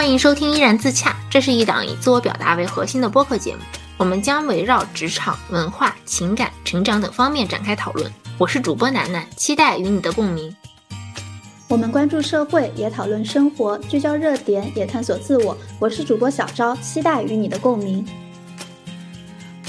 欢迎收听依然自洽，这是一档以自我表达为核心的播客节目，我们将围绕职场、文化、情感、成长等方面展开讨论。我是主播楠楠，期待与你的共鸣。我们关注社会，也讨论生活，聚焦热点，也探索自我。我是主播小昭，期待与你的共鸣。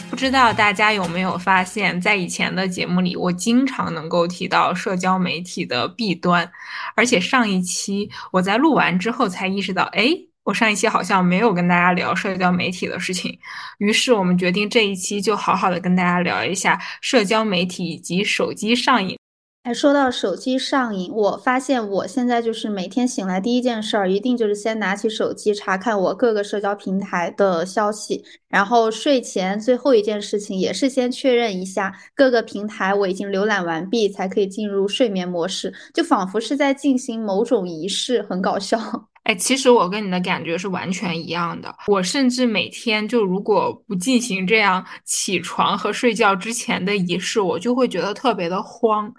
不知道大家有没有发现，在以前的节目里，我经常能够提到社交媒体的弊端，而且上一期我在录完之后才意识到，哎，我上一期好像没有跟大家聊社交媒体的事情。于是我们决定这一期就好好的跟大家聊一下社交媒体以及手机上瘾。哎，说到手机上瘾，我发现我现在就是每天醒来第一件事儿，一定就是先拿起手机查看我各个社交平台的消息，然后睡前最后一件事情也是先确认一下各个平台我已经浏览完毕，才可以进入睡眠模式，就仿佛是在进行某种仪式，很搞笑。哎，其实我跟你的感觉是完全一样的。我甚至每天就如果不进行这样起床和睡觉之前的仪式，我就会觉得特别的慌。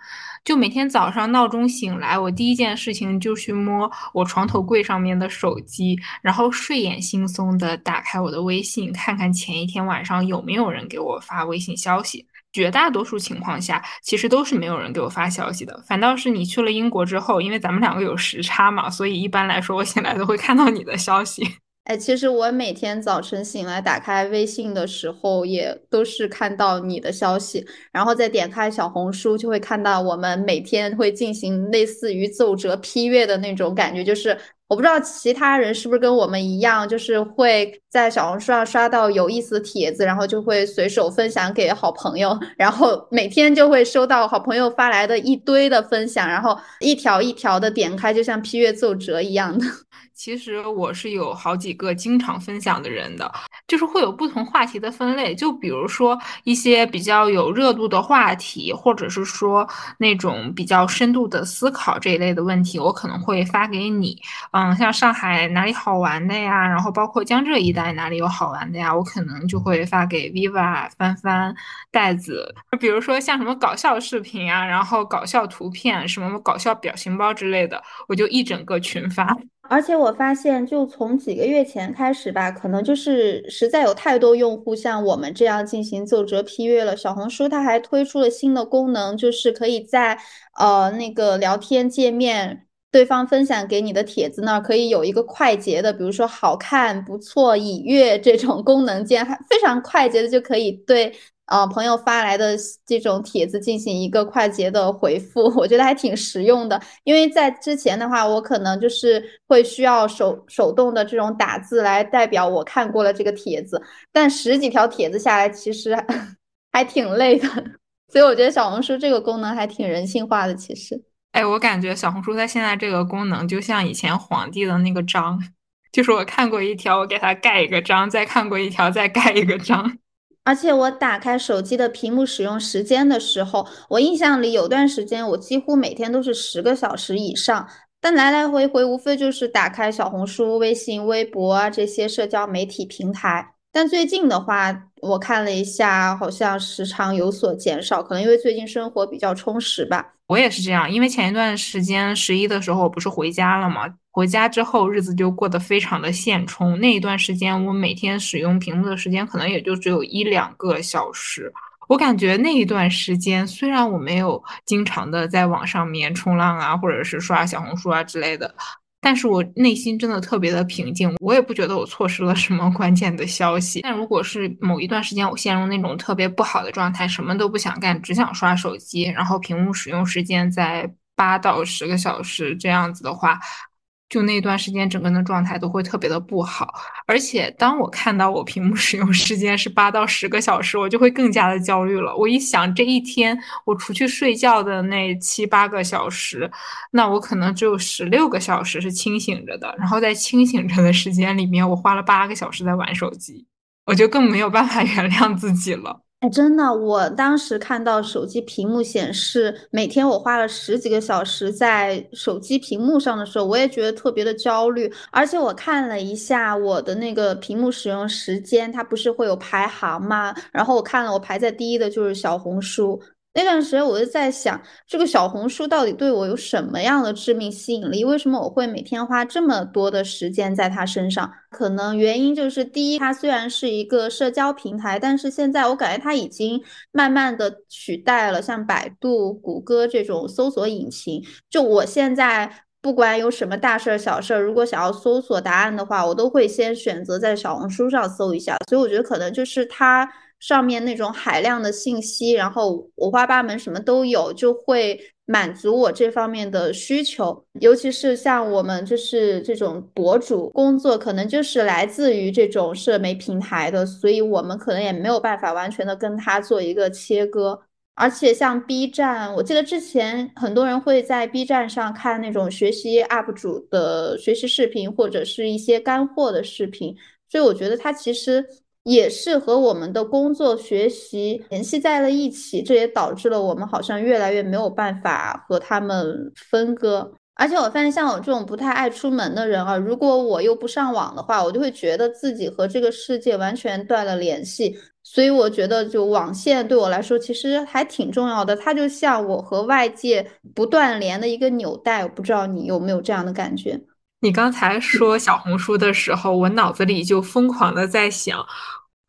就每天早上闹钟醒来，我第一件事情就去摸我床头柜上面的手机，然后睡眼惺忪的打开我的微信，看看前一天晚上有没有人给我发微信消息。绝大多数情况下，其实都是没有人给我发消息的。反倒是你去了英国之后，因为咱们两个有时差嘛，所以一般来说我醒来都会看到你的消息。哎，其实我每天早晨醒来打开微信的时候，也都是看到你的消息，然后再点开小红书，就会看到我们每天会进行类似于奏折批阅的那种感觉，就是。我不知道其他人是不是跟我们一样，就是会在小红书上刷到有意思的帖子，然后就会随手分享给好朋友，然后每天就会收到好朋友发来的一堆的分享，然后一条一条的点开，就像批阅奏折一样的。其实我是有好几个经常分享的人的，就是会有不同话题的分类，就比如说一些比较有热度的话题，或者是说那种比较深度的思考这一类的问题，我可能会发给你。嗯，像上海哪里好玩的呀，然后包括江浙一带哪里有好玩的呀，我可能就会发给 Viva、帆帆、袋子。比如说像什么搞笑视频啊，然后搞笑图片，什么搞笑表情包之类的，我就一整个群发。而且我发现，就从几个月前开始吧，可能就是实在有太多用户像我们这样进行奏折批阅了。小红书它还推出了新的功能，就是可以在呃那个聊天界面，对方分享给你的帖子那儿，可以有一个快捷的，比如说好看、不错、已阅这种功能键，还非常快捷的就可以对。呃，朋友发来的这种帖子进行一个快捷的回复，我觉得还挺实用的。因为在之前的话，我可能就是会需要手手动的这种打字来代表我看过了这个帖子，但十几条帖子下来，其实 还挺累的。所以我觉得小红书这个功能还挺人性化的。其实，哎，我感觉小红书它现在这个功能就像以前皇帝的那个章，就是我看过一条，我给他盖一个章，再看过一条，再盖一个章。而且我打开手机的屏幕使用时间的时候，我印象里有段时间我几乎每天都是十个小时以上，但来来回回无非就是打开小红书、微信、微博啊这些社交媒体平台。但最近的话，我看了一下，好像时长有所减少，可能因为最近生活比较充实吧。我也是这样，因为前一段时间十一的时候我不是回家了吗？回家之后日子就过得非常的现充，那一段时间我每天使用屏幕的时间可能也就只有一两个小时。我感觉那一段时间虽然我没有经常的在网上面冲浪啊，或者是刷小红书啊之类的。但是我内心真的特别的平静，我也不觉得我错失了什么关键的消息。但如果是某一段时间我陷入那种特别不好的状态，什么都不想干，只想刷手机，然后屏幕使用时间在八到十个小时这样子的话。就那段时间，整个人的状态都会特别的不好，而且当我看到我屏幕 使用时间是八到十个小时，我就会更加的焦虑了。我一想这一天我除去睡觉的那七八个小时，那我可能只有十六个小时是清醒着的，然后在清醒着的时间里面，我花了八个小时在玩手机，我就更没有办法原谅自己了。哎，真的，我当时看到手机屏幕显示每天我花了十几个小时在手机屏幕上的时候，我也觉得特别的焦虑。而且我看了一下我的那个屏幕使用时间，它不是会有排行吗？然后我看了，我排在第一的就是小红书。那段时间我就在想，这个小红书到底对我有什么样的致命吸引力？为什么我会每天花这么多的时间在它身上？可能原因就是，第一，它虽然是一个社交平台，但是现在我感觉它已经慢慢的取代了像百度、谷歌这种搜索引擎。就我现在不管有什么大事儿、小事儿，如果想要搜索答案的话，我都会先选择在小红书上搜一下。所以我觉得可能就是它。上面那种海量的信息，然后五花八门，什么都有，就会满足我这方面的需求。尤其是像我们就是这种博主工作，可能就是来自于这种社媒平台的，所以我们可能也没有办法完全的跟他做一个切割。而且像 B 站，我记得之前很多人会在 B 站上看那种学习 UP 主的学习视频，或者是一些干货的视频，所以我觉得它其实。也是和我们的工作学习联系在了一起，这也导致了我们好像越来越没有办法和他们分割。而且我发现，像我这种不太爱出门的人啊，如果我又不上网的话，我就会觉得自己和这个世界完全断了联系。所以我觉得，就网线对我来说其实还挺重要的，它就像我和外界不断连的一个纽带。我不知道你有没有这样的感觉？你刚才说小红书的时候，我脑子里就疯狂的在想，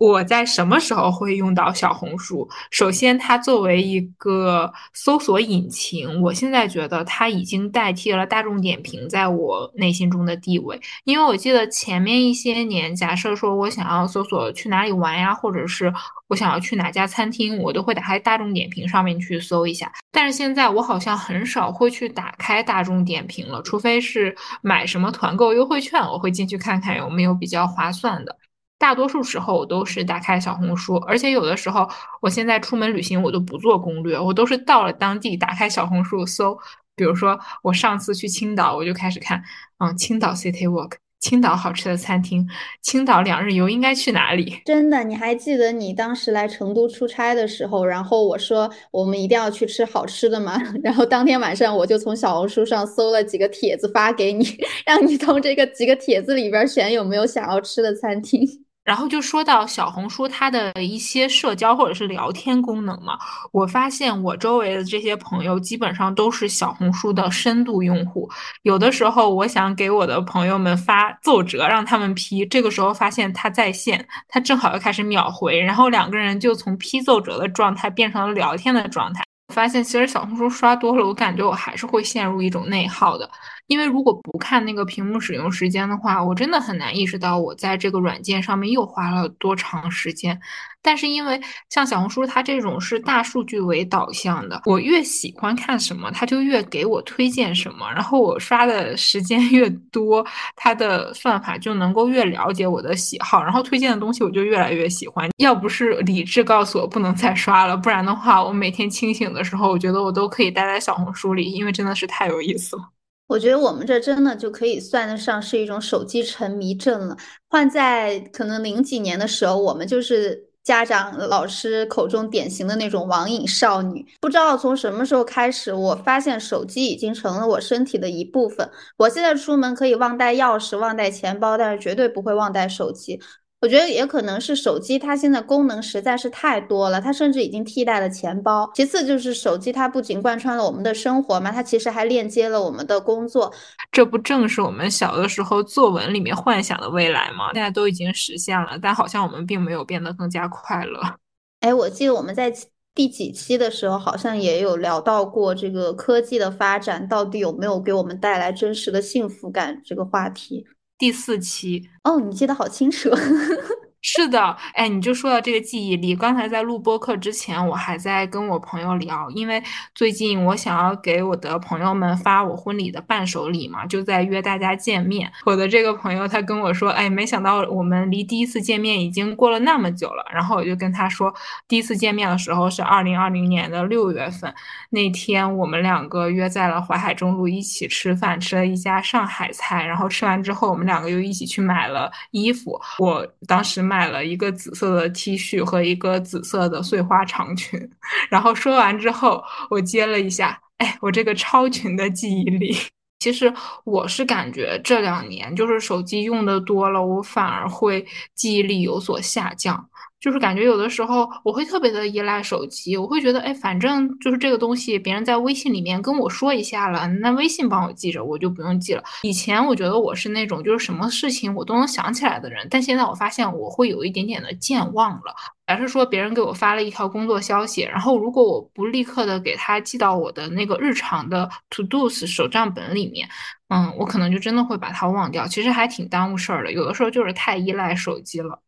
我在什么时候会用到小红书？首先，它作为一个搜索引擎，我现在觉得它已经代替了大众点评在我内心中的地位。因为我记得前面一些年，假设说我想要搜索去哪里玩呀，或者是我想要去哪家餐厅，我都会打开大众点评上面去搜一下。但是现在我好像很少会去打开大众点评了，除非是买什么团购优惠券，我会进去看看有没有比较划算的。大多数时候我都是打开小红书，而且有的时候我现在出门旅行我都不做攻略，我都是到了当地打开小红书搜。比如说我上次去青岛，我就开始看，嗯，青岛 City Walk。青岛好吃的餐厅，青岛两日游应该去哪里？真的，你还记得你当时来成都出差的时候，然后我说我们一定要去吃好吃的吗？然后当天晚上我就从小红书上搜了几个帖子发给你，让你从这个几个帖子里边选有没有想要吃的餐厅。然后就说到小红书它的一些社交或者是聊天功能嘛，我发现我周围的这些朋友基本上都是小红书的深度用户。有的时候我想给我的朋友们发奏折让他们批，这个时候发现他在线，他正好又开始秒回，然后两个人就从批奏折的状态变成了聊天的状态。发现其实小红书刷多了，我感觉我还是会陷入一种内耗的。因为如果不看那个屏幕使用时间的话，我真的很难意识到我在这个软件上面又花了多长时间。但是因为像小红书它这种是大数据为导向的，我越喜欢看什么，它就越给我推荐什么。然后我刷的时间 越多，它的算法就能够越了解我的喜好，然后推荐的东西我就越来越喜欢。要不是理智告诉我不能再刷了，不然的话，我每天清醒的时候，我觉得我都可以待在小红书里，因为真的是太有意思了。我觉得我们这真的就可以算得上是一种手机沉迷症了。换在可能零几年的时候，我们就是家长、老师口中典型的那种网瘾少女。不知道从什么时候开始，我发现手机已经成了我身体的一部分。我现在出门可以忘带钥匙、忘带钱包，但是绝对不会忘带手机。我觉得也可能是手机，它现在功能实在是太多了，它甚至已经替代了钱包。其次就是手机，它不仅贯穿了我们的生活嘛，它其实还链接了我们的工作。这不正是我们小的时候作文里面幻想的未来吗？现在都已经实现了，但好像我们并没有变得更加快乐。哎，我记得我们在第几期的时候，好像也有聊到过这个科技的发展到底有没有给我们带来真实的幸福感这个话题。第四期哦，你记得好清楚。是的，哎，你就说到这个记忆力。刚才在录播课之前，我还在跟我朋友聊，因为最近我想要给我的朋友们发我婚礼的伴手礼嘛，就在约大家见面。我的这个朋友他跟我说，哎，没想到我们离第一次见面已经过了那么久了。然后我就跟他说，第一次见面的时候是二零二零年的六月份，那天我们两个约在了淮海中路一起吃饭，吃了一家上海菜。然后吃完之后，我们两个又一起去买了衣服。我当时。买了一个紫色的 T 恤和一个紫色的碎花长裙，然后说完之后，我接了一下，哎，我这个超群的记忆力。其实我是感觉这两年就是手机用的多了，我反而会记忆力有所下降。就是感觉有的时候我会特别的依赖手机，我会觉得，哎，反正就是这个东西，别人在微信里面跟我说一下了，那微信帮我记着，我就不用记了。以前我觉得我是那种就是什么事情我都能想起来的人，但现在我发现我会有一点点的健忘了。假设说别人给我发了一条工作消息，然后如果我不立刻的给他记到我的那个日常的 to dos 手账本里面，嗯，我可能就真的会把它忘掉。其实还挺耽误事儿的，有的时候就是太依赖手机了。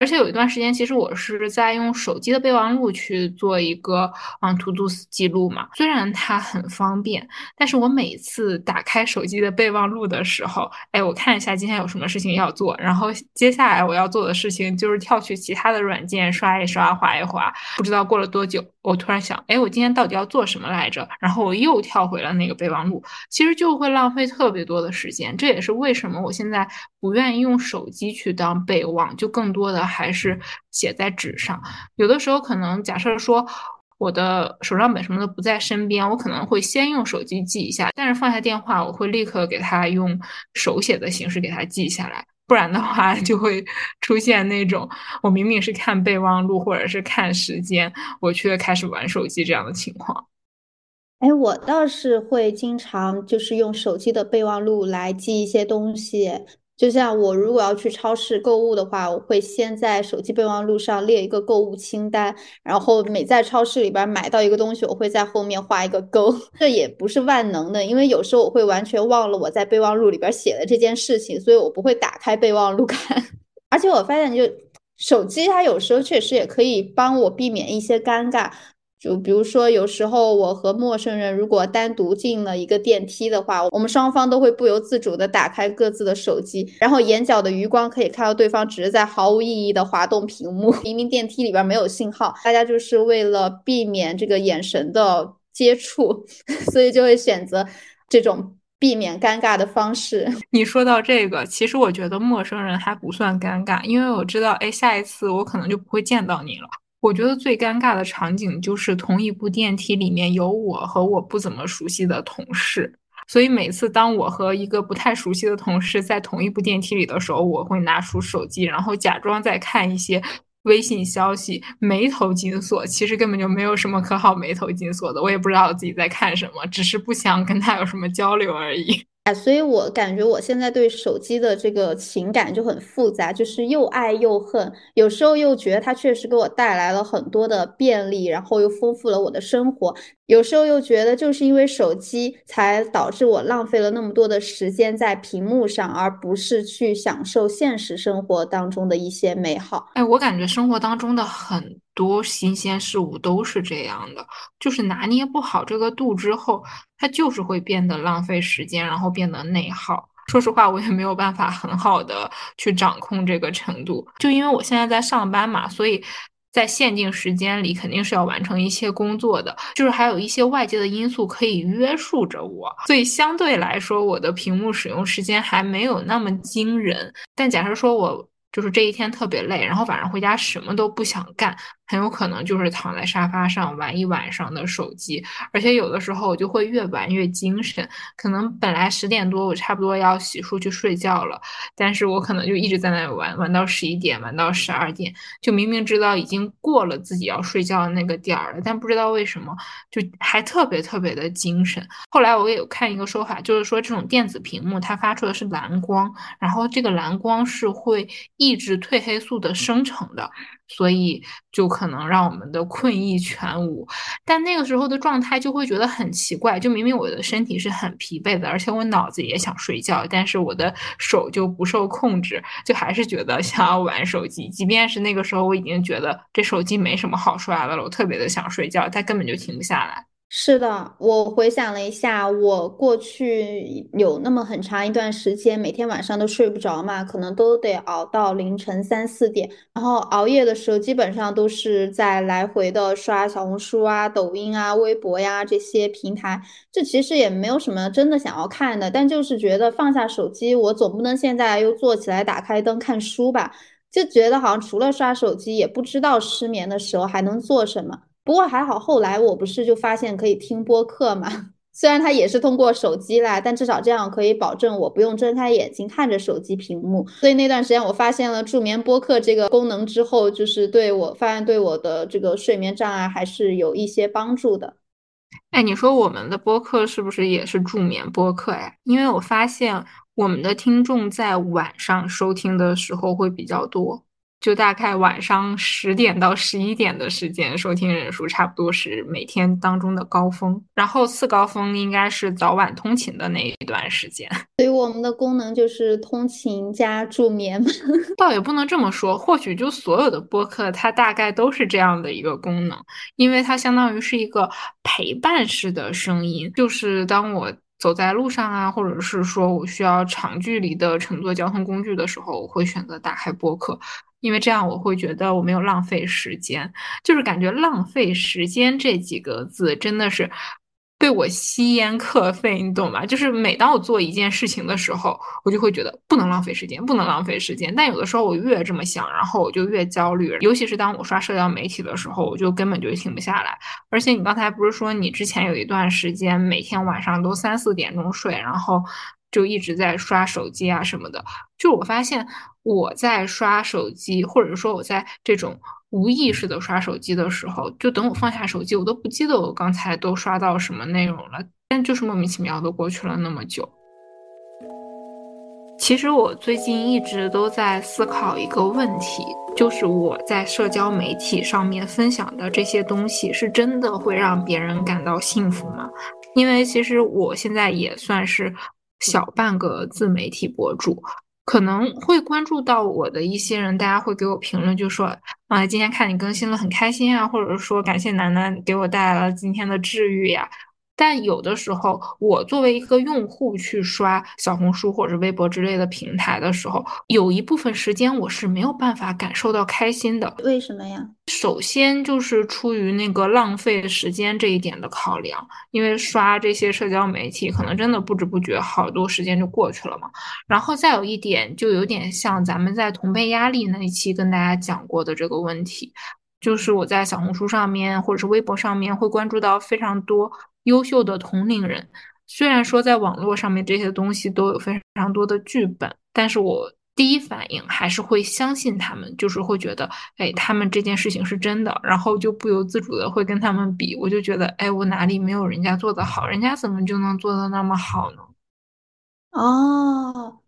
而且有一段时间，其实我是在用手机的备忘录去做一个嗯 to do 记录嘛。虽然它很方便，但是我每次打开手机的备忘录的时候，哎，我看一下今天有什么事情要做，然后接下来我要做的事情就是跳去其他的软件刷一刷、划一划。不知道过了多久，我突然想，哎，我今天到底要做什么来着？然后我又跳回了那个备忘录，其实就会浪费特别多的时间。这也是为什么我现在不愿意用手机去当备忘，就更多的。还是写在纸上，有的时候可能假设说我的手账本什么的不在身边，我可能会先用手机记一下，但是放下电话，我会立刻给他用手写的形式给他记下来，不然的话就会出现那种我明明是看备忘录或者是看时间，我却开始玩手机这样的情况。哎，我倒是会经常就是用手机的备忘录来记一些东西。就像我如果要去超市购物的话，我会先在手机备忘录上列一个购物清单，然后每在超市里边买到一个东西，我会在后面画一个勾。这也不是万能的，因为有时候我会完全忘了我在备忘录里边写的这件事情，所以我不会打开备忘录看。而且我发现，就手机它有时候确实也可以帮我避免一些尴尬。就比如说，有时候我和陌生人如果单独进了一个电梯的话，我们双方都会不由自主的打开各自的手机，然后眼角的余光可以看到对方只是在毫无意义的滑动屏幕。明明电梯里边没有信号，大家就是为了避免这个眼神的接触，所以就会选择这种避免尴尬的方式。你说到这个，其实我觉得陌生人还不算尴尬，因为我知道，哎，下一次我可能就不会见到你了。我觉得最尴尬的场景就是同一部电梯里面有我和我不怎么熟悉的同事，所以每次当我和一个不太熟悉的同事在同一部电梯里的时候，我会拿出手机，然后假装在看一些微信消息，眉头紧锁。其实根本就没有什么可好眉头紧锁的，我也不知道自己在看什么，只是不想跟他有什么交流而已。所以我感觉我现在对手机的这个情感就很复杂，就是又爱又恨。有时候又觉得它确实给我带来了很多的便利，然后又丰富了我的生活；有时候又觉得就是因为手机才导致我浪费了那么多的时间在屏幕上，而不是去享受现实生活当中的一些美好。哎，我感觉生活当中的很多新鲜事物都是这样的，就是拿捏不好这个度之后。它就是会变得浪费时间，然后变得内耗。说实话，我也没有办法很好的去掌控这个程度。就因为我现在在上班嘛，所以在限定时间里肯定是要完成一些工作的。就是还有一些外界的因素可以约束着我，所以相对来说，我的屏幕使用时间还没有那么惊人。但假设说我就是这一天特别累，然后晚上回家什么都不想干。很有可能就是躺在沙发上玩一晚上的手机，而且有的时候我就会越玩越精神。可能本来十点多我差不多要洗漱去睡觉了，但是我可能就一直在那里玩，玩到十一点，玩到十二点，就明明知道已经过了自己要睡觉的那个点儿了，但不知道为什么就还特别特别的精神。后来我也有看一个说法，就是说这种电子屏幕它发出的是蓝光，然后这个蓝光是会抑制褪黑素的生成的。所以就可能让我们的困意全无，但那个时候的状态就会觉得很奇怪，就明明我的身体是很疲惫的，而且我脑子也想睡觉，但是我的手就不受控制，就还是觉得想要玩手机，即便是那个时候我已经觉得这手机没什么好刷的了，我特别的想睡觉，它根本就停不下来。是的，我回想了一下，我过去有那么很长一段时间，每天晚上都睡不着嘛，可能都得熬到凌晨三四点，然后熬夜的时候基本上都是在来回的刷小红书啊、抖音啊、微博呀这些平台。这其实也没有什么真的想要看的，但就是觉得放下手机，我总不能现在又坐起来打开灯看书吧？就觉得好像除了刷手机，也不知道失眠的时候还能做什么。不过还好，后来我不是就发现可以听播客嘛，虽然它也是通过手机啦，但至少这样可以保证我不用睁开眼睛看着手机屏幕。所以那段时间我发现了助眠播客这个功能之后，就是对我发现对我的这个睡眠障碍还是有一些帮助的。哎，你说我们的播客是不是也是助眠播客呀？因为我发现我们的听众在晚上收听的时候会比较多。就大概晚上十点到十一点的时间，收听人数差不多是每天当中的高峰，然后次高峰应该是早晚通勤的那一段时间。所以我们的功能就是通勤加助眠 倒也不能这么说，或许就所有的播客它大概都是这样的一个功能，因为它相当于是一个陪伴式的声音，就是当我。走在路上啊，或者是说我需要长距离的乘坐交通工具的时候，我会选择打开播客，因为这样我会觉得我没有浪费时间，就是感觉浪费时间这几个字真的是。被我吸烟课费，你懂吗？就是每当我做一件事情的时候，我就会觉得不能浪费时间，不能浪费时间。但有的时候我越这么想，然后我就越焦虑。尤其是当我刷社交媒体的时候，我就根本就停不下来。而且你刚才不是说你之前有一段时间每天晚上都三四点钟睡，然后就一直在刷手机啊什么的？就我发现我在刷手机，或者说我在这种。无意识的刷手机的时候，就等我放下手机，我都不记得我刚才都刷到什么内容了。但就是莫名其妙的过去了那么久。其实我最近一直都在思考一个问题，就是我在社交媒体上面分享的这些东西，是真的会让别人感到幸福吗？因为其实我现在也算是小半个自媒体博主。可能会关注到我的一些人，大家会给我评论，就说啊，今天看你更新了，很开心啊，或者说感谢楠楠给我带来了今天的治愈呀。但有的时候，我作为一个用户去刷小红书或者微博之类的平台的时候，有一部分时间我是没有办法感受到开心的。为什么呀？首先就是出于那个浪费时间这一点的考量，因为刷这些社交媒体可能真的不知不觉好多时间就过去了嘛。然后再有一点，就有点像咱们在同辈压力那一期跟大家讲过的这个问题，就是我在小红书上面或者是微博上面会关注到非常多。优秀的同龄人，虽然说在网络上面这些东西都有非常多的剧本，但是我第一反应还是会相信他们，就是会觉得，哎，他们这件事情是真的，然后就不由自主的会跟他们比，我就觉得，哎，我哪里没有人家做的好，人家怎么就能做的那么好呢？哦，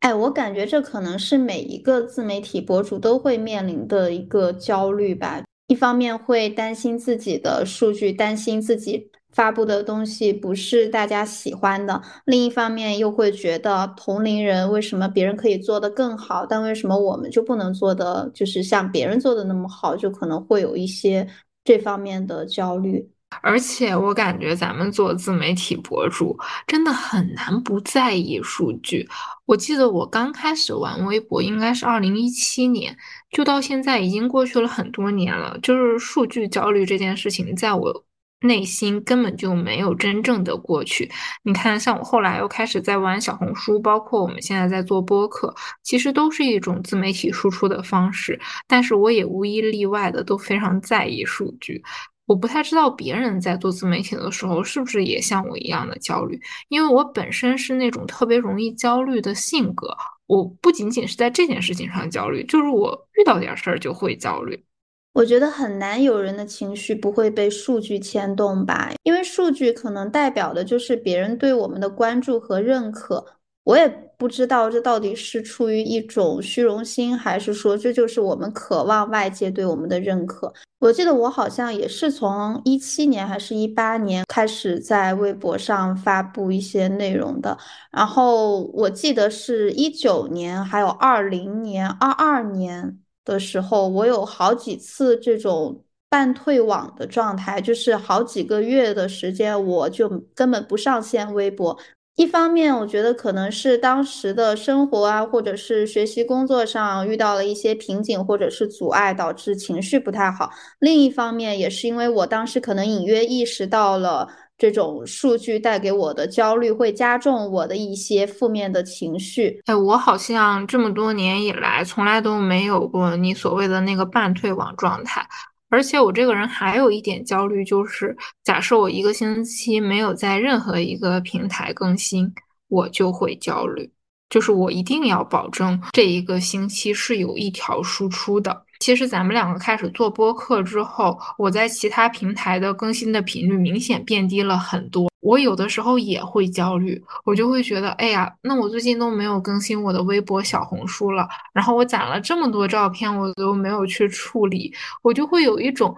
哎，我感觉这可能是每一个自媒体博主都会面临的一个焦虑吧。一方面会担心自己的数据，担心自己发布的东西不是大家喜欢的；另一方面又会觉得同龄人为什么别人可以做得更好，但为什么我们就不能做的就是像别人做的那么好？就可能会有一些这方面的焦虑。而且我感觉咱们做自媒体博主真的很难不在意数据。我记得我刚开始玩微博应该是二零一七年，就到现在已经过去了很多年了。就是数据焦虑这件事情，在我内心根本就没有真正的过去。你看，像我后来又开始在玩小红书，包括我们现在在做播客，其实都是一种自媒体输出的方式。但是我也无一例外的都非常在意数据。我不太知道别人在做自媒体的时候是不是也像我一样的焦虑，因为我本身是那种特别容易焦虑的性格。我不仅仅是在这件事情上焦虑，就是我遇到点事儿就会焦虑。我觉得很难有人的情绪不会被数据牵动吧，因为数据可能代表的就是别人对我们的关注和认可。我也不知道这到底是出于一种虚荣心，还是说这就是我们渴望外界对我们的认可。我记得我好像也是从一七年还是一八年开始在微博上发布一些内容的，然后我记得是一九年还有二零年、二二年的时候，我有好几次这种半退网的状态，就是好几个月的时间，我就根本不上线微博。一方面，我觉得可能是当时的生活啊，或者是学习工作上遇到了一些瓶颈或者是阻碍，导致情绪不太好。另一方面，也是因为我当时可能隐约意识到了这种数据带给我的焦虑会加重我的一些负面的情绪。哎，我好像这么多年以来从来都没有过你所谓的那个半退网状态。而且我这个人还有一点焦虑，就是假设我一个星期没有在任何一个平台更新，我就会焦虑。就是我一定要保证这一个星期是有一条输出的。其实咱们两个开始做播客之后，我在其他平台的更新的频率明显变低了很多。我有的时候也会焦虑，我就会觉得，哎呀，那我最近都没有更新我的微博、小红书了，然后我攒了这么多照片，我都没有去处理，我就会有一种，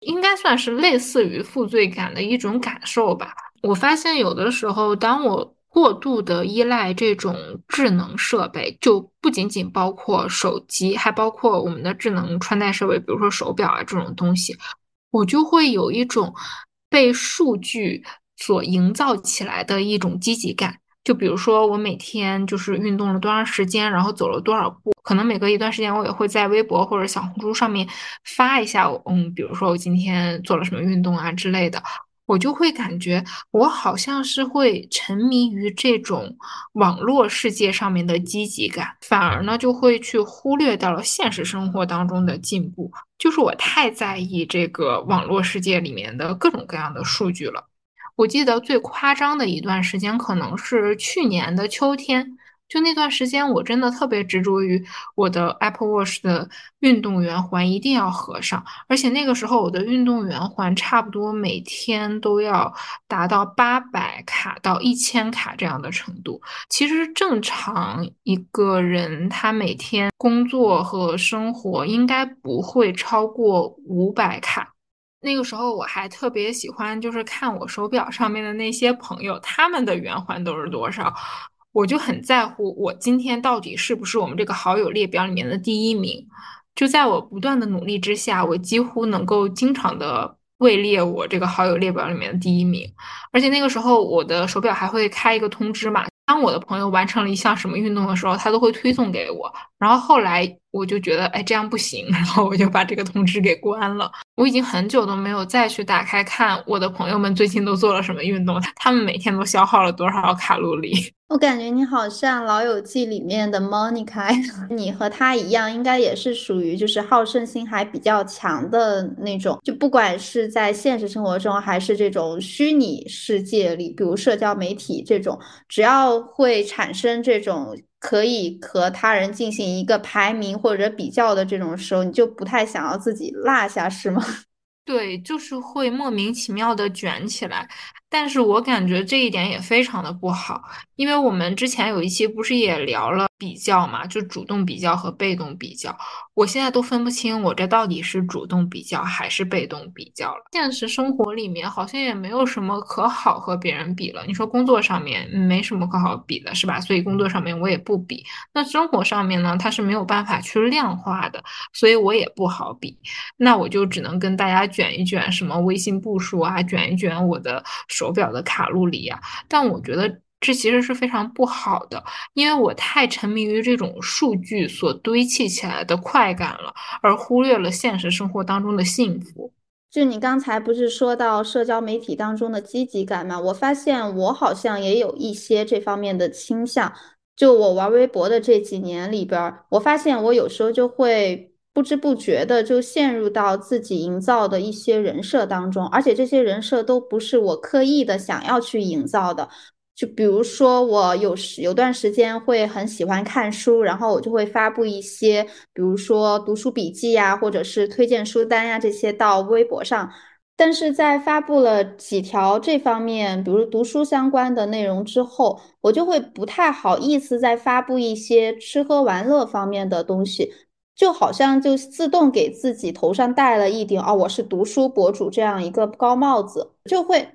应该算是类似于负罪感的一种感受吧。我发现有的时候，当我过度的依赖这种智能设备，就不仅仅包括手机，还包括我们的智能穿戴设备，比如说手表啊这种东西，我就会有一种被数据所营造起来的一种积极感。就比如说我每天就是运动了多长时间，然后走了多少步，可能每隔一段时间我也会在微博或者小红书上面发一下，嗯，比如说我今天做了什么运动啊之类的。我就会感觉我好像是会沉迷于这种网络世界上面的积极感，反而呢就会去忽略掉了现实生活当中的进步。就是我太在意这个网络世界里面的各种各样的数据了。我记得最夸张的一段时间，可能是去年的秋天。就那段时间，我真的特别执着于我的 Apple Watch 的运动员环一定要合上，而且那个时候我的运动员环差不多每天都要达到八百卡到一千卡这样的程度。其实正常一个人他每天工作和生活应该不会超过五百卡。那个时候我还特别喜欢，就是看我手表上面的那些朋友，他们的圆环都是多少。我就很在乎，我今天到底是不是我们这个好友列表里面的第一名？就在我不断的努力之下，我几乎能够经常的位列我这个好友列表里面的第一名。而且那个时候，我的手表还会开一个通知嘛，当我的朋友完成了一项什么运动的时候，他都会推送给我。然后后来我就觉得，哎，这样不行，然后我就把这个通知给关了。我已经很久都没有再去打开看我的朋友们最近都做了什么运动，他们每天都消耗了多少卡路里。我感觉你好像《老友记》里面的 Monica，你和他一样，应该也是属于就是好胜心还比较强的那种。就不管是在现实生活中，还是这种虚拟世界里，比如社交媒体这种，只要会产生这种可以和他人进行一个排名或者比较的这种时候，你就不太想要自己落下，是吗？对，就是会莫名其妙的卷起来。但是我感觉这一点也非常的不好，因为我们之前有一期不是也聊了比较嘛，就主动比较和被动比较，我现在都分不清我这到底是主动比较还是被动比较了。现实生活里面好像也没有什么可好和别人比了。你说工作上面没什么可好比的，是吧？所以工作上面我也不比。那生活上面呢，它是没有办法去量化的，所以我也不好比。那我就只能跟大家卷一卷什么微信步数啊，卷一卷我的手。手表的卡路里呀，但我觉得这其实是非常不好的，因为我太沉迷于这种数据所堆砌起来的快感了，而忽略了现实生活当中的幸福。就你刚才不是说到社交媒体当中的积极感吗？我发现我好像也有一些这方面的倾向。就我玩微博的这几年里边，我发现我有时候就会。不知不觉的就陷入到自己营造的一些人设当中，而且这些人设都不是我刻意的想要去营造的。就比如说，我有时有段时间会很喜欢看书，然后我就会发布一些，比如说读书笔记呀，或者是推荐书单呀这些到微博上。但是在发布了几条这方面，比如读书相关的内容之后，我就会不太好意思再发布一些吃喝玩乐方面的东西。就好像就自动给自己头上戴了一顶哦，我是读书博主这样一个高帽子，就会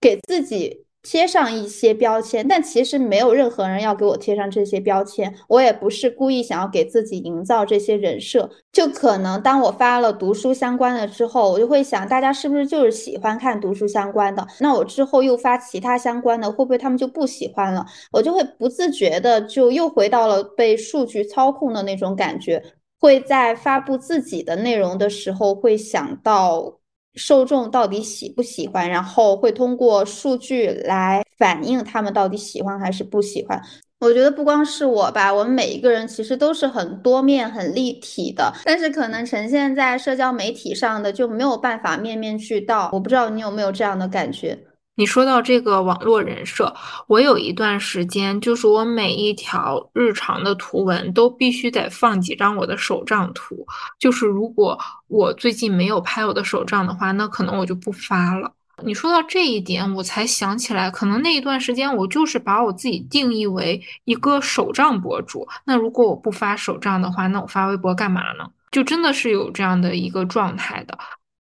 给自己贴上一些标签。但其实没有任何人要给我贴上这些标签，我也不是故意想要给自己营造这些人设。就可能当我发了读书相关的之后，我就会想，大家是不是就是喜欢看读书相关的？那我之后又发其他相关的，会不会他们就不喜欢了？我就会不自觉的就又回到了被数据操控的那种感觉。会在发布自己的内容的时候，会想到受众到底喜不喜欢，然后会通过数据来反映他们到底喜欢还是不喜欢。我觉得不光是我吧，我们每一个人其实都是很多面、很立体的，但是可能呈现在社交媒体上的就没有办法面面俱到。我不知道你有没有这样的感觉。你说到这个网络人设，我有一段时间，就是我每一条日常的图文都必须得放几张我的手账图。就是如果我最近没有拍我的手账的话，那可能我就不发了。你说到这一点，我才想起来，可能那一段时间我就是把我自己定义为一个手账博主。那如果我不发手账的话，那我发微博干嘛呢？就真的是有这样的一个状态的。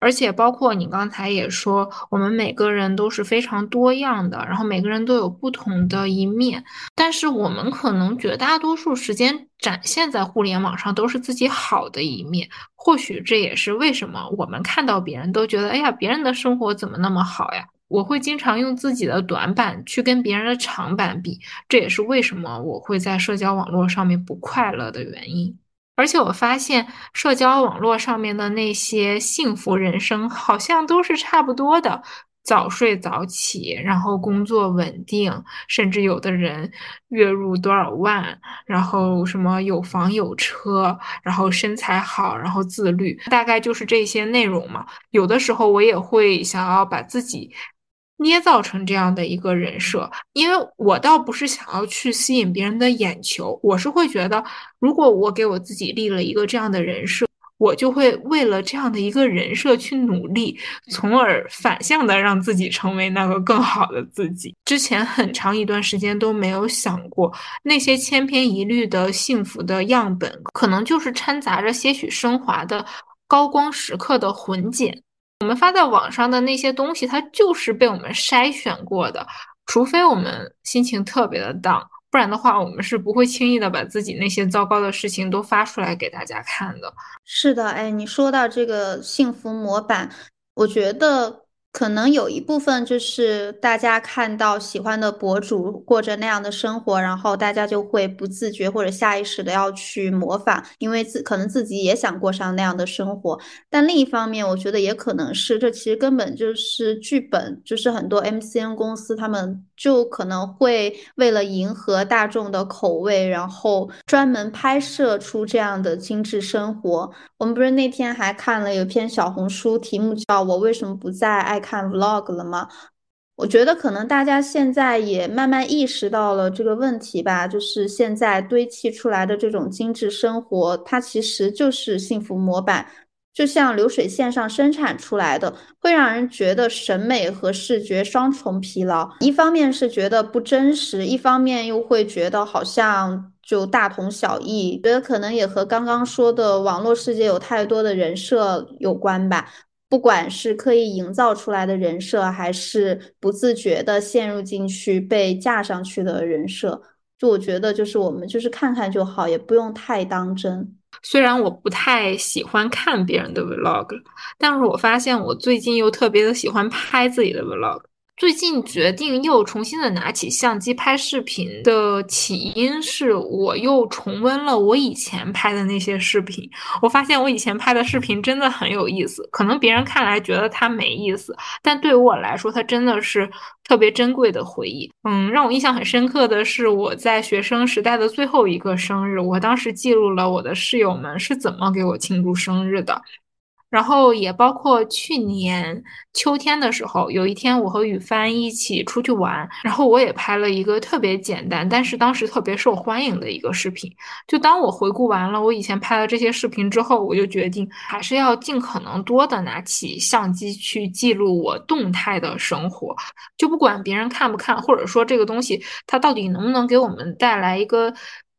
而且包括你刚才也说，我们每个人都是非常多样的，然后每个人都有不同的一面。但是我们可能绝大多数时间展现在互联网上都是自己好的一面。或许这也是为什么我们看到别人都觉得，哎呀，别人的生活怎么那么好呀？我会经常用自己的短板去跟别人的长板比，这也是为什么我会在社交网络上面不快乐的原因。而且我发现，社交网络上面的那些幸福人生好像都是差不多的：早睡早起，然后工作稳定，甚至有的人月入多少万，然后什么有房有车，然后身材好，然后自律，大概就是这些内容嘛。有的时候我也会想要把自己。捏造成这样的一个人设，因为我倒不是想要去吸引别人的眼球，我是会觉得，如果我给我自己立了一个这样的人设，我就会为了这样的一个人设去努力，从而反向的让自己成为那个更好的自己。之前很长一段时间都没有想过，那些千篇一律的幸福的样本，可能就是掺杂着些许升华的高光时刻的混剪。我们发在网上的那些东西，它就是被我们筛选过的。除非我们心情特别的 down，不然的话，我们是不会轻易的把自己那些糟糕的事情都发出来给大家看的。是的，哎，你说到这个幸福模板，我觉得。可能有一部分就是大家看到喜欢的博主过着那样的生活，然后大家就会不自觉或者下意识的要去模仿，因为自可能自己也想过上那样的生活。但另一方面，我觉得也可能是这其实根本就是剧本，就是很多 MCN 公司他们就可能会为了迎合大众的口味，然后专门拍摄出这样的精致生活。我们不是那天还看了有篇小红书，题目叫我为什么不再爱。看 vlog 了吗？我觉得可能大家现在也慢慢意识到了这个问题吧，就是现在堆砌出来的这种精致生活，它其实就是幸福模板，就像流水线上生产出来的，会让人觉得审美和视觉双重疲劳。一方面是觉得不真实，一方面又会觉得好像就大同小异。觉得可能也和刚刚说的网络世界有太多的人设有关吧。不管是刻意营造出来的人设，还是不自觉的陷入进去被架上去的人设，就我觉得，就是我们就是看看就好，也不用太当真。虽然我不太喜欢看别人的 vlog，但是我发现我最近又特别的喜欢拍自己的 vlog。最近决定又重新的拿起相机拍视频的起因是，我又重温了我以前拍的那些视频。我发现我以前拍的视频真的很有意思，可能别人看来觉得它没意思，但对我来说，它真的是特别珍贵的回忆。嗯，让我印象很深刻的是我在学生时代的最后一个生日，我当时记录了我的室友们是怎么给我庆祝生日的。然后也包括去年秋天的时候，有一天我和雨帆一起出去玩，然后我也拍了一个特别简单，但是当时特别受欢迎的一个视频。就当我回顾完了我以前拍的这些视频之后，我就决定还是要尽可能多的拿起相机去记录我动态的生活，就不管别人看不看，或者说这个东西它到底能不能给我们带来一个。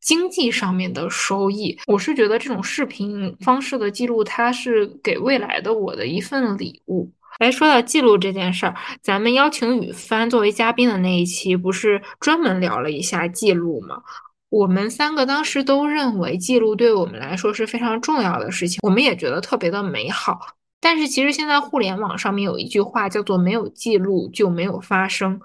经济上面的收益，我是觉得这种视频方式的记录，它是给未来的我的一份礼物。哎，说到记录这件事儿，咱们邀请雨帆作为嘉宾的那一期，不是专门聊了一下记录吗？我们三个当时都认为记录对我们来说是非常重要的事情，我们也觉得特别的美好。但是其实现在互联网上面有一句话叫做“没有记录就没有发生”。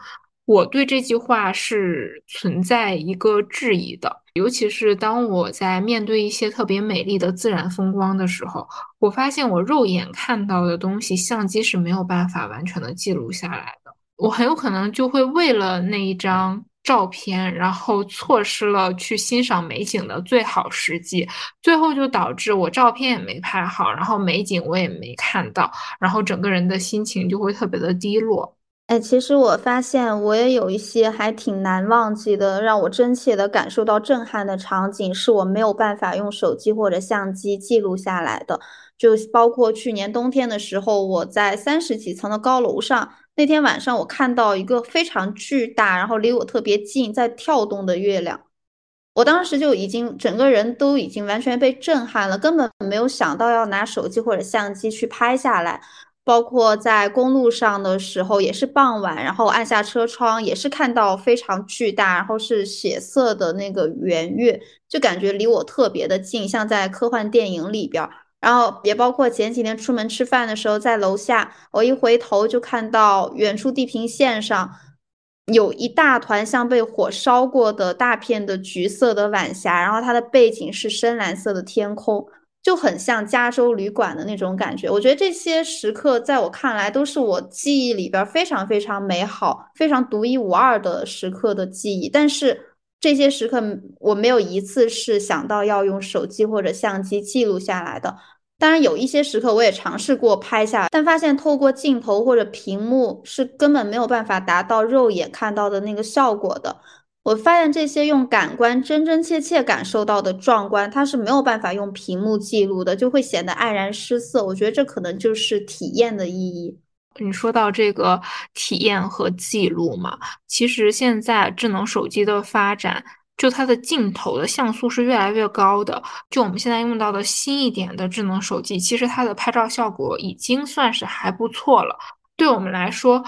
我对这句话是存在一个质疑的，尤其是当我在面对一些特别美丽的自然风光的时候，我发现我肉眼看到的东西，相机是没有办法完全的记录下来的。我很有可能就会为了那一张照片，然后错失了去欣赏美景的最好时机，最后就导致我照片也没拍好，然后美景我也没看到，然后整个人的心情就会特别的低落。哎，其实我发现我也有一些还挺难忘记的，让我真切的感受到震撼的场景，是我没有办法用手机或者相机记录下来的。就包括去年冬天的时候，我在三十几层的高楼上，那天晚上我看到一个非常巨大，然后离我特别近，在跳动的月亮，我当时就已经整个人都已经完全被震撼了，根本没有想到要拿手机或者相机去拍下来。包括在公路上的时候，也是傍晚，然后按下车窗，也是看到非常巨大，然后是血色的那个圆月，就感觉离我特别的近，像在科幻电影里边。然后也包括前几天出门吃饭的时候，在楼下，我一回头就看到远处地平线上有一大团像被火烧过的大片的橘色的晚霞，然后它的背景是深蓝色的天空。就很像加州旅馆的那种感觉，我觉得这些时刻在我看来都是我记忆里边非常非常美好、非常独一无二的时刻的记忆。但是这些时刻我没有一次是想到要用手机或者相机记录下来的。当然有一些时刻我也尝试过拍下，但发现透过镜头或者屏幕是根本没有办法达到肉眼看到的那个效果的。我发现这些用感官真真切切感受到的壮观，它是没有办法用屏幕记录的，就会显得黯然失色。我觉得这可能就是体验的意义。你说到这个体验和记录嘛，其实现在智能手机的发展，就它的镜头的像素是越来越高的。就我们现在用到的新一点的智能手机，其实它的拍照效果已经算是还不错了。对我们来说。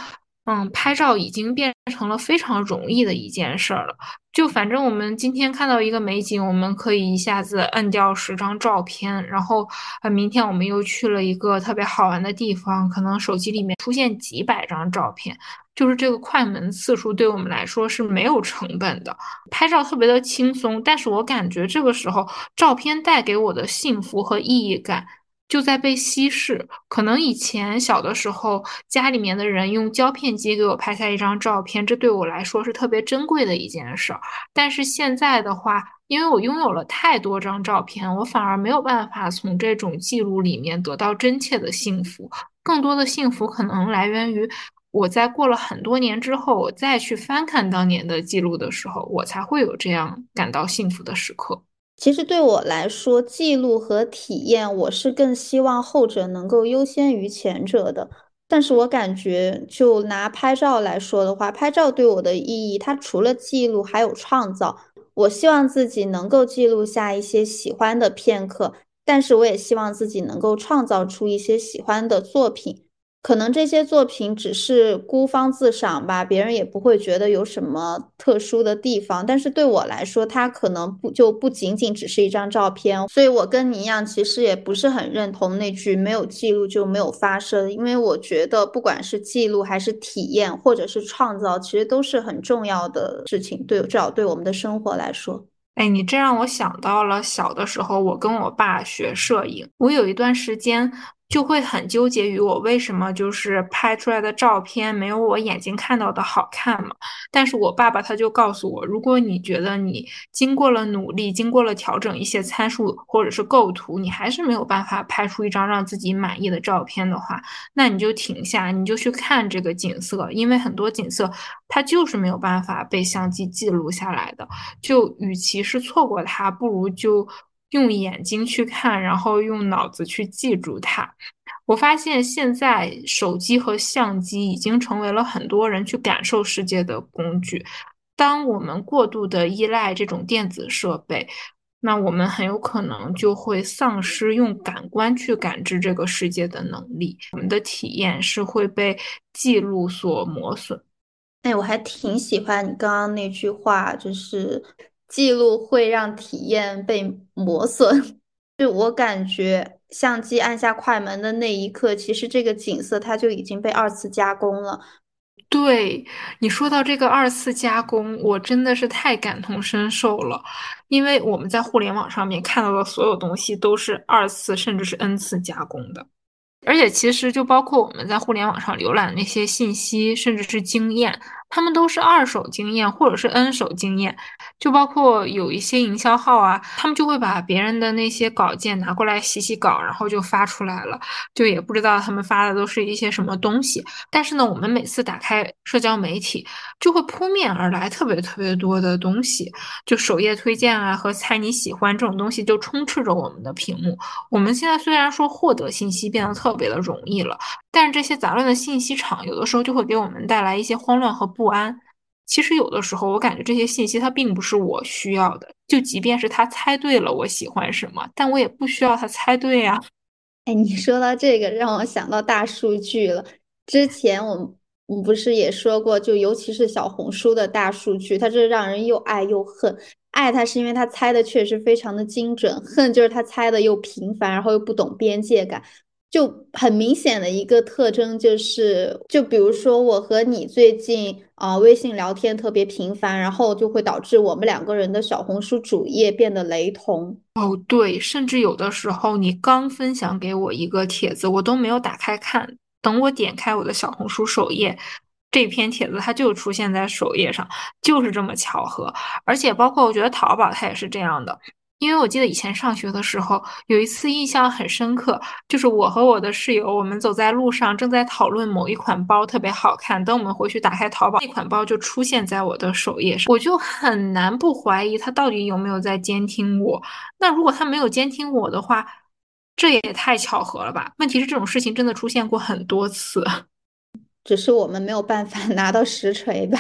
嗯，拍照已经变成了非常容易的一件事儿了。就反正我们今天看到一个美景，我们可以一下子摁掉十张照片，然后啊，明天我们又去了一个特别好玩的地方，可能手机里面出现几百张照片，就是这个快门次数对我们来说是没有成本的，拍照特别的轻松。但是我感觉这个时候照片带给我的幸福和意义感。就在被稀释。可能以前小的时候，家里面的人用胶片机给我拍下一张照片，这对我来说是特别珍贵的一件事儿。但是现在的话，因为我拥有了太多张照片，我反而没有办法从这种记录里面得到真切的幸福。更多的幸福可能来源于我在过了很多年之后，我再去翻看当年的记录的时候，我才会有这样感到幸福的时刻。其实对我来说，记录和体验，我是更希望后者能够优先于前者的。但是我感觉，就拿拍照来说的话，拍照对我的意义，它除了记录，还有创造。我希望自己能够记录下一些喜欢的片刻，但是我也希望自己能够创造出一些喜欢的作品。可能这些作品只是孤芳自赏吧，别人也不会觉得有什么特殊的地方。但是对我来说，它可能不就不仅仅只是一张照片。所以我跟你一样，其实也不是很认同那句“没有记录就没有发生”，因为我觉得不管是记录还是体验，或者是创造，其实都是很重要的事情。对，至少对我们的生活来说。哎，你这让我想到了小的时候，我跟我爸学摄影，我有一段时间。就会很纠结于我为什么就是拍出来的照片没有我眼睛看到的好看嘛？但是我爸爸他就告诉我，如果你觉得你经过了努力，经过了调整一些参数或者是构图，你还是没有办法拍出一张让自己满意的照片的话，那你就停下，你就去看这个景色，因为很多景色它就是没有办法被相机记录下来的。就与其是错过它，不如就。用眼睛去看，然后用脑子去记住它。我发现现在手机和相机已经成为了很多人去感受世界的工具。当我们过度的依赖这种电子设备，那我们很有可能就会丧失用感官去感知这个世界的能力。我们的体验是会被记录所磨损。哎，我还挺喜欢你刚刚那句话，就是。记录会让体验被磨损，就我感觉，相机按下快门的那一刻，其实这个景色它就已经被二次加工了。对你说到这个二次加工，我真的是太感同身受了，因为我们在互联网上面看到的所有东西都是二次甚至是 N 次加工的。而且其实就包括我们在互联网上浏览那些信息，甚至是经验，他们都是二手经验或者是 N 手经验。就包括有一些营销号啊，他们就会把别人的那些稿件拿过来洗洗稿，然后就发出来了，就也不知道他们发的都是一些什么东西。但是呢，我们每次打开社交媒体，就会扑面而来特别特别多的东西，就首页推荐啊和猜你喜欢这种东西就充斥着我们的屏幕。我们现在虽然说获得信息变得特别的容易了，但是这些杂乱的信息场有的时候就会给我们带来一些慌乱和不安。其实有的时候我感觉这些信息它并不是我需要的，就即便是他猜对了我喜欢什么，但我也不需要他猜对呀。哎，你说到这个，让我想到大数据了。之前我们我们不是也说过，就尤其是小红书的大数据，它这让人又爱又恨。爱它是因为它猜的确实非常的精准，恨就是它猜的又频繁，然后又不懂边界感。就很明显的一个特征就是，就比如说我和你最近啊微信聊天特别频繁，然后就会导致我们两个人的小红书主页变得雷同。哦，对，甚至有的时候你刚分享给我一个帖子，我都没有打开看，等我点开我的小红书首页，这篇帖子它就出现在首页上，就是这么巧合。而且包括我觉得淘宝它也是这样的。因为我记得以前上学的时候，有一次印象很深刻，就是我和我的室友，我们走在路上，正在讨论某一款包特别好看。等我们回去打开淘宝，那款包就出现在我的首页上，我就很难不怀疑他到底有没有在监听我。那如果他没有监听我的话，这也太巧合了吧？问题是这种事情真的出现过很多次，只是我们没有办法 拿到实锤吧。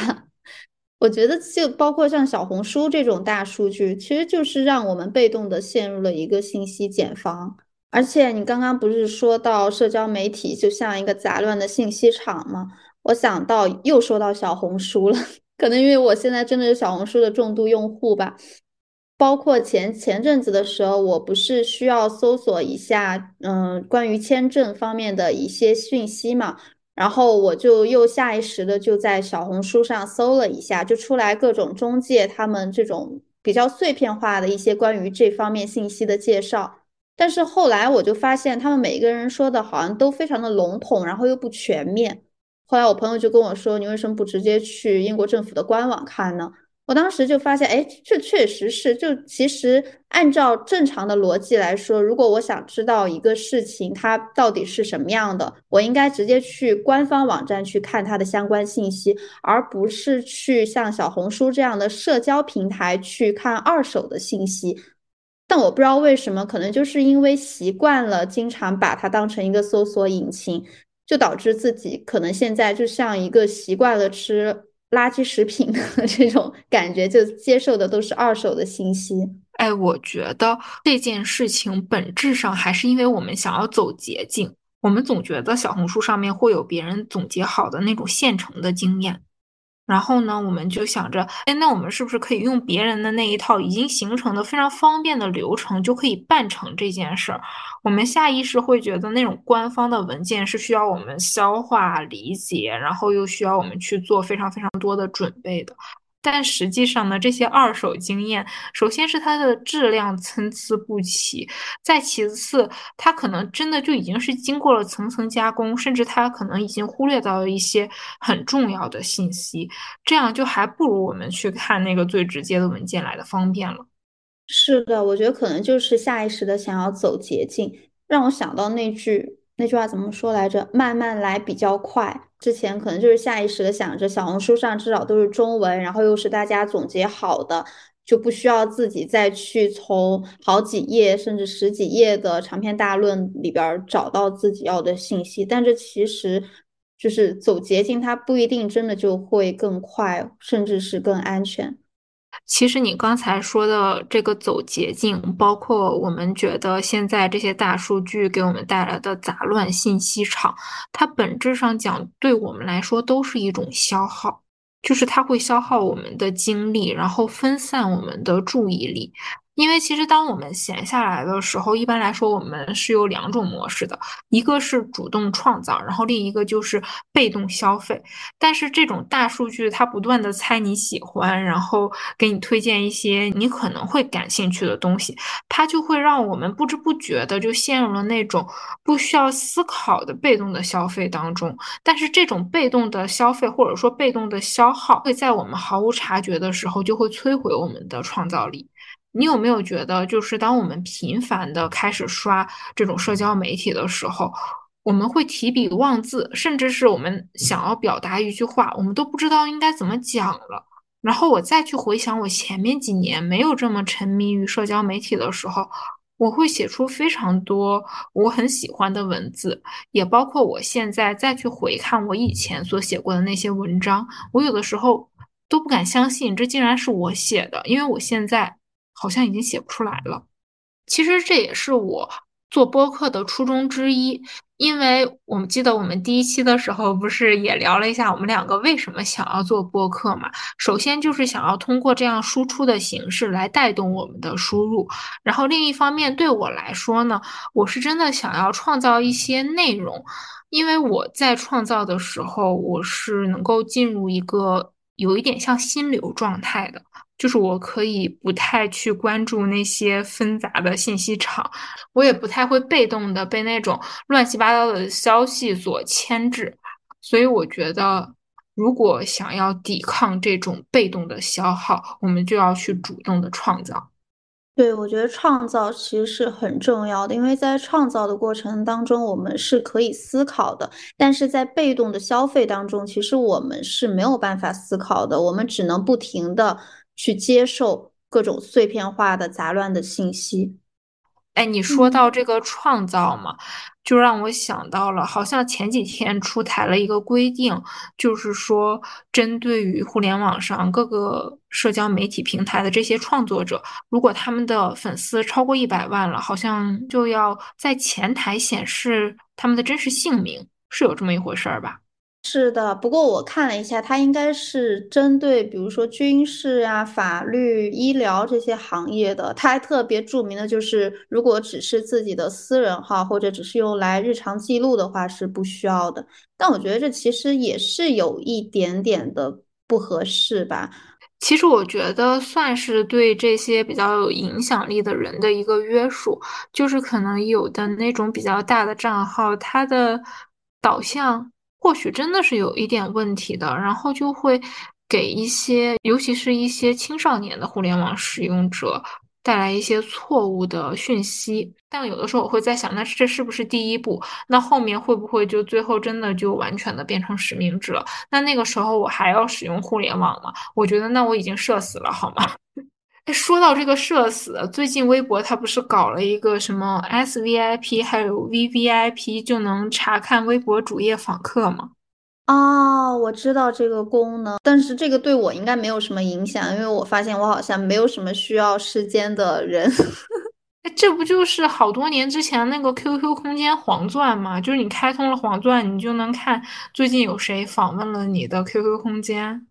我觉得就包括像小红书这种大数据，其实就是让我们被动的陷入了一个信息茧房。而且你刚刚不是说到社交媒体就像一个杂乱的信息场吗？我想到又说到小红书了，可能因为我现在真的是小红书的重度用户吧。包括前前阵子的时候，我不是需要搜索一下，嗯，关于签证方面的一些讯息嘛。然后我就又下意识的就在小红书上搜了一下，就出来各种中介他们这种比较碎片化的一些关于这方面信息的介绍。但是后来我就发现，他们每一个人说的好像都非常的笼统，然后又不全面。后来我朋友就跟我说：“你为什么不直接去英国政府的官网看呢？”我当时就发现，哎，这确实是，就其实按照正常的逻辑来说，如果我想知道一个事情它到底是什么样的，我应该直接去官方网站去看它的相关信息，而不是去像小红书这样的社交平台去看二手的信息。但我不知道为什么，可能就是因为习惯了，经常把它当成一个搜索引擎，就导致自己可能现在就像一个习惯了吃。垃圾食品的 这种感觉，就接受的都是二手的信息。哎，我觉得这件事情本质上还是因为我们想要走捷径。我们总觉得小红书上面会有别人总结好的那种现成的经验。然后呢，我们就想着，哎，那我们是不是可以用别人的那一套已经形成的非常方便的流程，就可以办成这件事儿？我们下意识会觉得那种官方的文件是需要我们消化理解，然后又需要我们去做非常非常多的准备的。但实际上呢，这些二手经验，首先是它的质量参差不齐，再其次，它可能真的就已经是经过了层层加工，甚至它可能已经忽略到了一些很重要的信息，这样就还不如我们去看那个最直接的文件来的方便了。是的，我觉得可能就是下意识的想要走捷径，让我想到那句那句话怎么说来着？慢慢来比较快。之前可能就是下意识的想着小红书上至少都是中文，然后又是大家总结好的，就不需要自己再去从好几页甚至十几页的长篇大论里边找到自己要的信息。但这其实就是走捷径，它不一定真的就会更快，甚至是更安全。其实你刚才说的这个走捷径，包括我们觉得现在这些大数据给我们带来的杂乱信息场，它本质上讲对我们来说都是一种消耗，就是它会消耗我们的精力，然后分散我们的注意力。因为其实当我们闲下来的时候，一般来说我们是有两种模式的，一个是主动创造，然后另一个就是被动消费。但是这种大数据它不断的猜你喜欢，然后给你推荐一些你可能会感兴趣的东西，它就会让我们不知不觉的就陷入了那种不需要思考的被动的消费当中。但是这种被动的消费或者说被动的消耗，会在我们毫无察觉的时候就会摧毁我们的创造力。你有没有觉得，就是当我们频繁的开始刷这种社交媒体的时候，我们会提笔忘字，甚至是我们想要表达一句话，我们都不知道应该怎么讲了。然后我再去回想我前面几年没有这么沉迷于社交媒体的时候，我会写出非常多我很喜欢的文字，也包括我现在再去回看我以前所写过的那些文章，我有的时候都不敢相信这竟然是我写的，因为我现在。好像已经写不出来了。其实这也是我做播客的初衷之一，因为我们记得我们第一期的时候不是也聊了一下我们两个为什么想要做播客嘛？首先就是想要通过这样输出的形式来带动我们的输入，然后另一方面对我来说呢，我是真的想要创造一些内容，因为我在创造的时候，我是能够进入一个有一点像心流状态的。就是我可以不太去关注那些纷杂的信息场，我也不太会被动的被那种乱七八糟的消息所牵制，所以我觉得，如果想要抵抗这种被动的消耗，我们就要去主动的创造。对，我觉得创造其实是很重要的，因为在创造的过程当中，我们是可以思考的；但是在被动的消费当中，其实我们是没有办法思考的，我们只能不停的。去接受各种碎片化的杂乱的信息。哎，你说到这个创造嘛，就让我想到了，好像前几天出台了一个规定，就是说，针对于互联网上各个社交媒体平台的这些创作者，如果他们的粉丝超过一百万了，好像就要在前台显示他们的真实姓名，是有这么一回事儿吧？是的，不过我看了一下，它应该是针对比如说军事啊、法律、医疗这些行业的。它还特别注明的就是，如果只是自己的私人号或者只是用来日常记录的话，是不需要的。但我觉得这其实也是有一点点的不合适吧。其实我觉得算是对这些比较有影响力的人的一个约束，就是可能有的那种比较大的账号，它的导向。或许真的是有一点问题的，然后就会给一些，尤其是一些青少年的互联网使用者带来一些错误的讯息。但有的时候我会在想，那这是不是第一步？那后面会不会就最后真的就完全的变成实名制了？那那个时候我还要使用互联网吗？我觉得那我已经社死了，好吗？哎，说到这个社死，最近微博它不是搞了一个什么 S V I P 还有 V V I P 就能查看微博主页访客吗？哦，我知道这个功能，但是这个对我应该没有什么影响，因为我发现我好像没有什么需要时间的人。哎，这不就是好多年之前那个 Q Q 空间黄钻吗？就是你开通了黄钻，你就能看最近有谁访问了你的 Q Q 空间。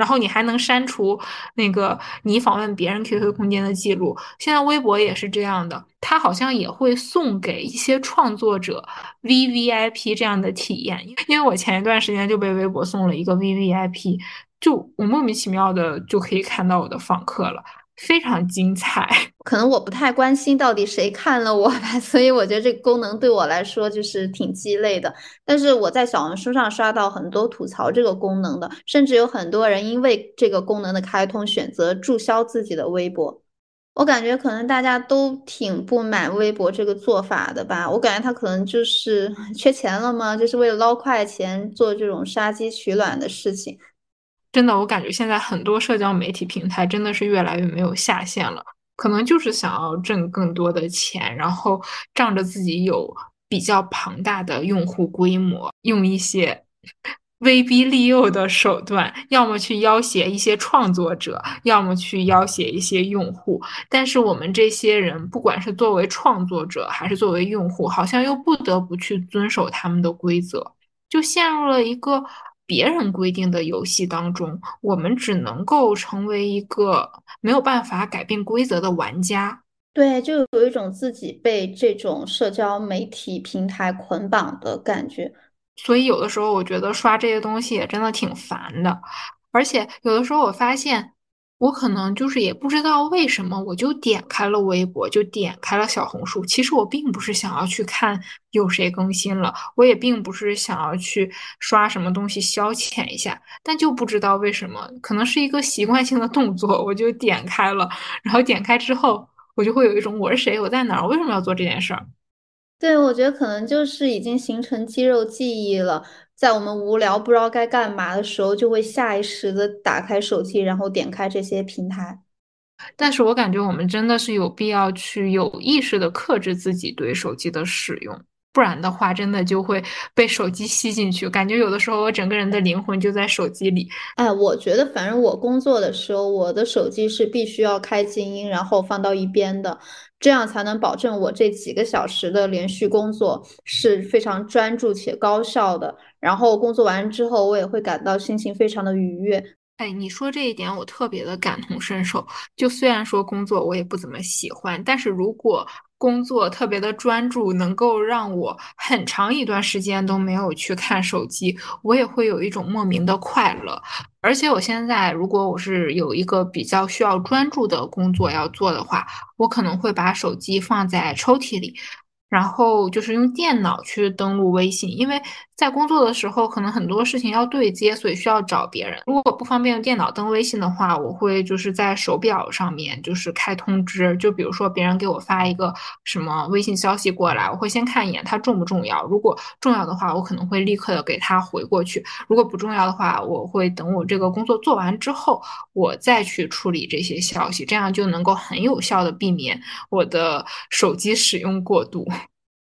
然后你还能删除那个你访问别人 QQ 空间的记录。现在微博也是这样的，它好像也会送给一些创作者 VVIP 这样的体验。因为我前一段时间就被微博送了一个 VVIP，就我莫名其妙的就可以看到我的访客了。非常精彩，可能我不太关心到底谁看了我吧，所以我觉得这个功能对我来说就是挺鸡肋的。但是我在小红书上刷到很多吐槽这个功能的，甚至有很多人因为这个功能的开通选择注销自己的微博。我感觉可能大家都挺不满微博这个做法的吧。我感觉他可能就是 缺钱了吗？就是为了捞快钱做这种杀鸡取卵的事情。真的，我感觉现在很多社交媒体平台真的是越来越没有下限了，可能就是想要挣更多的钱，然后仗着自己有比较庞大的用户规模，用一些威逼利诱的手段，要么去要挟一些创作者，要么去要挟一些用户。但是我们这些人，不管是作为创作者还是作为用户，好像又不得不去遵守他们的规则，就陷入了一个。别人规定的游戏当中，我们只能够成为一个没有办法改变规则的玩家。对，就有一种自己被这种社交媒体平台捆绑的感觉。所以有的时候我觉得刷这些东西也真的挺烦的，而且有的时候我发现。我可能就是也不知道为什么，我就点开了微博，就点开了小红书。其实我并不是想要去看有谁更新了，我也并不是想要去刷什么东西消遣一下，但就不知道为什么，可能是一个习惯性的动作，我就点开了。然后点开之后，我就会有一种我是谁，我在哪儿，为什么要做这件事儿？对，我觉得可能就是已经形成肌肉记忆了。在我们无聊不知道该干嘛的时候，就会下意识的打开手机，然后点开这些平台。但是我感觉我们真的是有必要去有意识的克制自己对手机的使用，不然的话，真的就会被手机吸进去。感觉有的时候我整个人的灵魂就在手机里。哎，我觉得反正我工作的时候，我的手机是必须要开静音，然后放到一边的。这样才能保证我这几个小时的连续工作是非常专注且高效的。然后工作完之后，我也会感到心情非常的愉悦。哎，你说这一点我特别的感同身受。就虽然说工作我也不怎么喜欢，但是如果工作特别的专注，能够让我很长一段时间都没有去看手机，我也会有一种莫名的快乐。而且我现在，如果我是有一个比较需要专注的工作要做的话，我可能会把手机放在抽屉里。然后就是用电脑去登录微信，因为在工作的时候可能很多事情要对接，所以需要找别人。如果不方便用电脑登微信的话，我会就是在手表上面就是开通知，就比如说别人给我发一个什么微信消息过来，我会先看一眼它重不重要。如果重要的话，我可能会立刻的给他回过去；如果不重要的话，我会等我这个工作做完之后，我再去处理这些消息，这样就能够很有效的避免我的手机使用过度。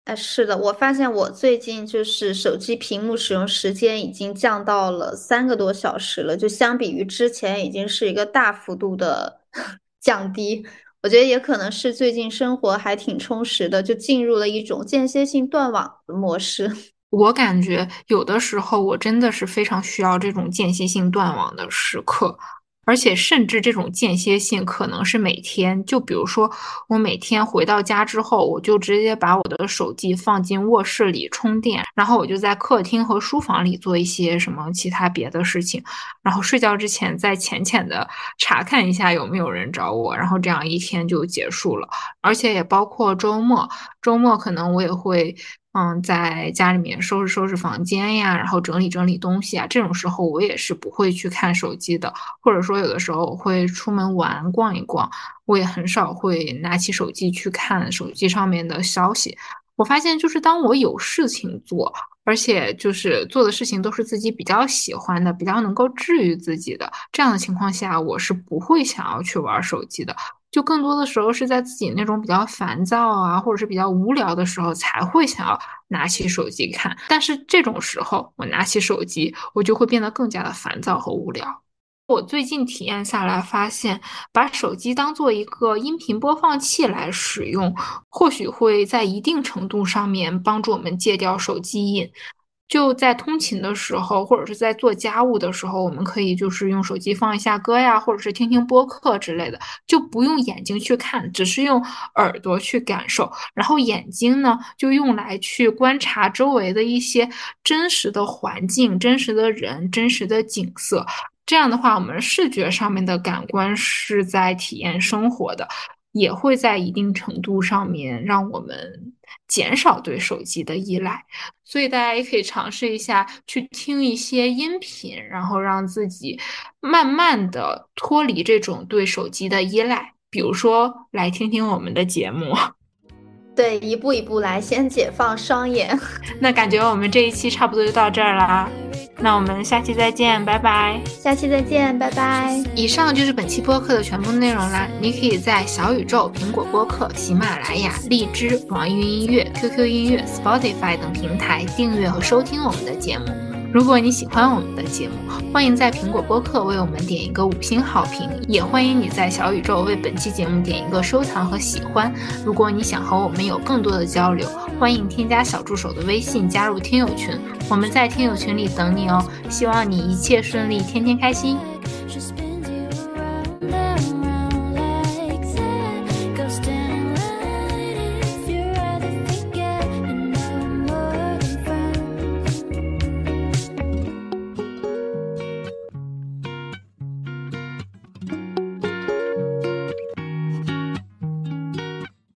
哎，是的，我发现我最近就是手机屏幕使用时间已经降到了三个多小时了，就相比于之前已经是一个大幅度的 降低。我觉得也可能是最近生活还挺充实的，就进入了一种间歇性断网的模式。我感觉有的时候我真的是非常需要这种间歇性断网的时刻。而且，甚至这种间歇性可能是每天。就比如说，我每天回到家之后，我就直接把我的手机放进卧室里充电，然后我就在客厅和书房里做一些什么其他别的事情，然后睡觉之前再浅浅的查看一下有没有人找我，然后这样一天就结束了。而且也包括周末，周末可能我也会。嗯，在家里面收拾收拾房间呀，然后整理整理东西啊，这种时候我也是不会去看手机的，或者说有的时候会出门玩逛一逛，我也很少会拿起手机去看手机上面的消息。我发现，就是当我有事情做，而且就是做的事情都是自己比较喜欢的，比较能够治愈自己的这样的情况下，我是不会想要去玩手机的。就更多的时候是在自己那种比较烦躁啊，或者是比较无聊的时候，才会想要拿起手机看。但是这种时候，我拿起手机，我就会变得更加的烦躁和无聊。我最近体验下来，发现把手机当做一个音频播放器来使用，或许会在一定程度上面帮助我们戒掉手机瘾。就在通勤的时候，或者是在做家务的时候，我们可以就是用手机放一下歌呀，或者是听听播客之类的，就不用眼睛去看，只是用耳朵去感受。然后眼睛呢，就用来去观察周围的一些真实的环境、真实的人、真实的景色。这样的话，我们视觉上面的感官是在体验生活的。也会在一定程度上面让我们减少对手机的依赖，所以大家也可以尝试一下去听一些音频，然后让自己慢慢的脱离这种对手机的依赖。比如说，来听听我们的节目，对，一步一步来，先解放双眼。那感觉我们这一期差不多就到这儿啦。那我们下期再见，拜拜。下期再见，拜拜。以上就是本期播客的全部内容啦。你可以在小宇宙、苹果播客、喜马拉雅、荔枝、网易云音乐、QQ 音乐、Spotify 等平台订阅和收听我们的节目。如果你喜欢我们的节目，欢迎在苹果播客为我们点一个五星好评；也欢迎你在小宇宙为本期节目点一个收藏和喜欢。如果你想和我们有更多的交流，欢迎添加小助手的微信，加入听友群。我们在听友群里等你哦！希望你一切顺利，天天开心。